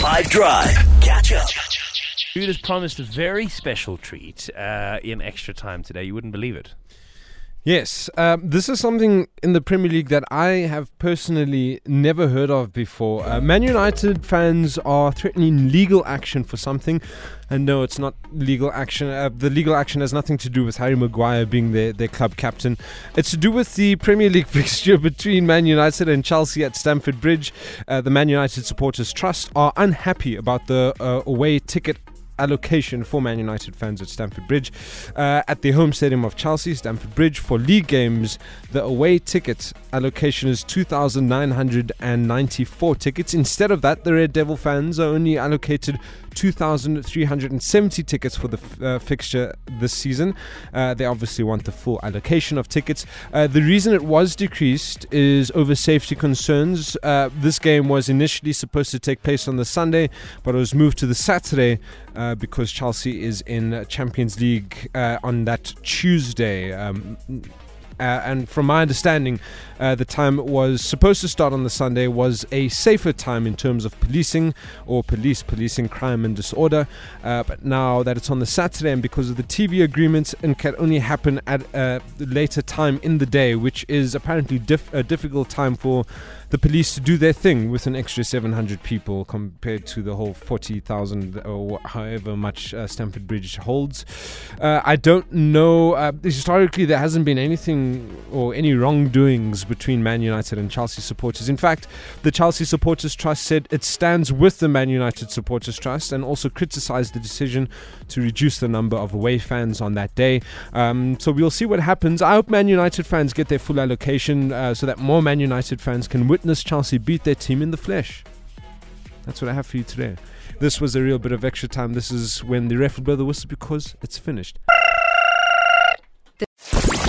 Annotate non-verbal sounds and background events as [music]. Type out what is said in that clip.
Five Drive. Catch up. Jude has promised a very special treat uh, in extra time today. You wouldn't believe it. Yes, um, this is something in the Premier League that I have personally never heard of before. Uh, Man United fans are threatening legal action for something, and no, it's not legal action. Uh, the legal action has nothing to do with Harry Maguire being their, their club captain. It's to do with the Premier League [laughs] fixture between Man United and Chelsea at Stamford Bridge. Uh, the Man United Supporters Trust are unhappy about the uh, away ticket allocation for Man United fans at Stamford Bridge. Uh, at the home stadium of Chelsea, Stamford Bridge, for league games, the away ticket allocation is 2,994 tickets. Instead of that, the Red Devil fans are only allocated 2,370 tickets for the uh, fixture this season. Uh, they obviously want the full allocation of tickets. Uh, the reason it was decreased is over safety concerns. Uh, this game was initially supposed to take place on the Sunday, but it was moved to the Saturday uh, because Chelsea is in Champions League uh, on that Tuesday. Um, uh, and from my understanding, uh, the time it was supposed to start on the Sunday was a safer time in terms of policing or police policing crime and disorder. Uh, but now that it's on the Saturday, and because of the TV agreements, and can only happen at a later time in the day, which is apparently diff- a difficult time for the police to do their thing with an extra 700 people compared to the whole 40,000 or however much uh, Stamford Bridge holds. Uh, I don't know. Uh, historically, there hasn't been anything or any wrongdoings between Man United and Chelsea supporters. In fact, the Chelsea Supporters Trust said it stands with the Man United Supporters Trust and also criticized the decision to reduce the number of away fans on that day. Um, so we'll see what happens. I hope Man United fans get their full allocation uh, so that more Man United fans can witness Chelsea beat their team in the flesh. That's what I have for you today. This was a real bit of extra time. This is when the ref will blow the whistle because it's finished.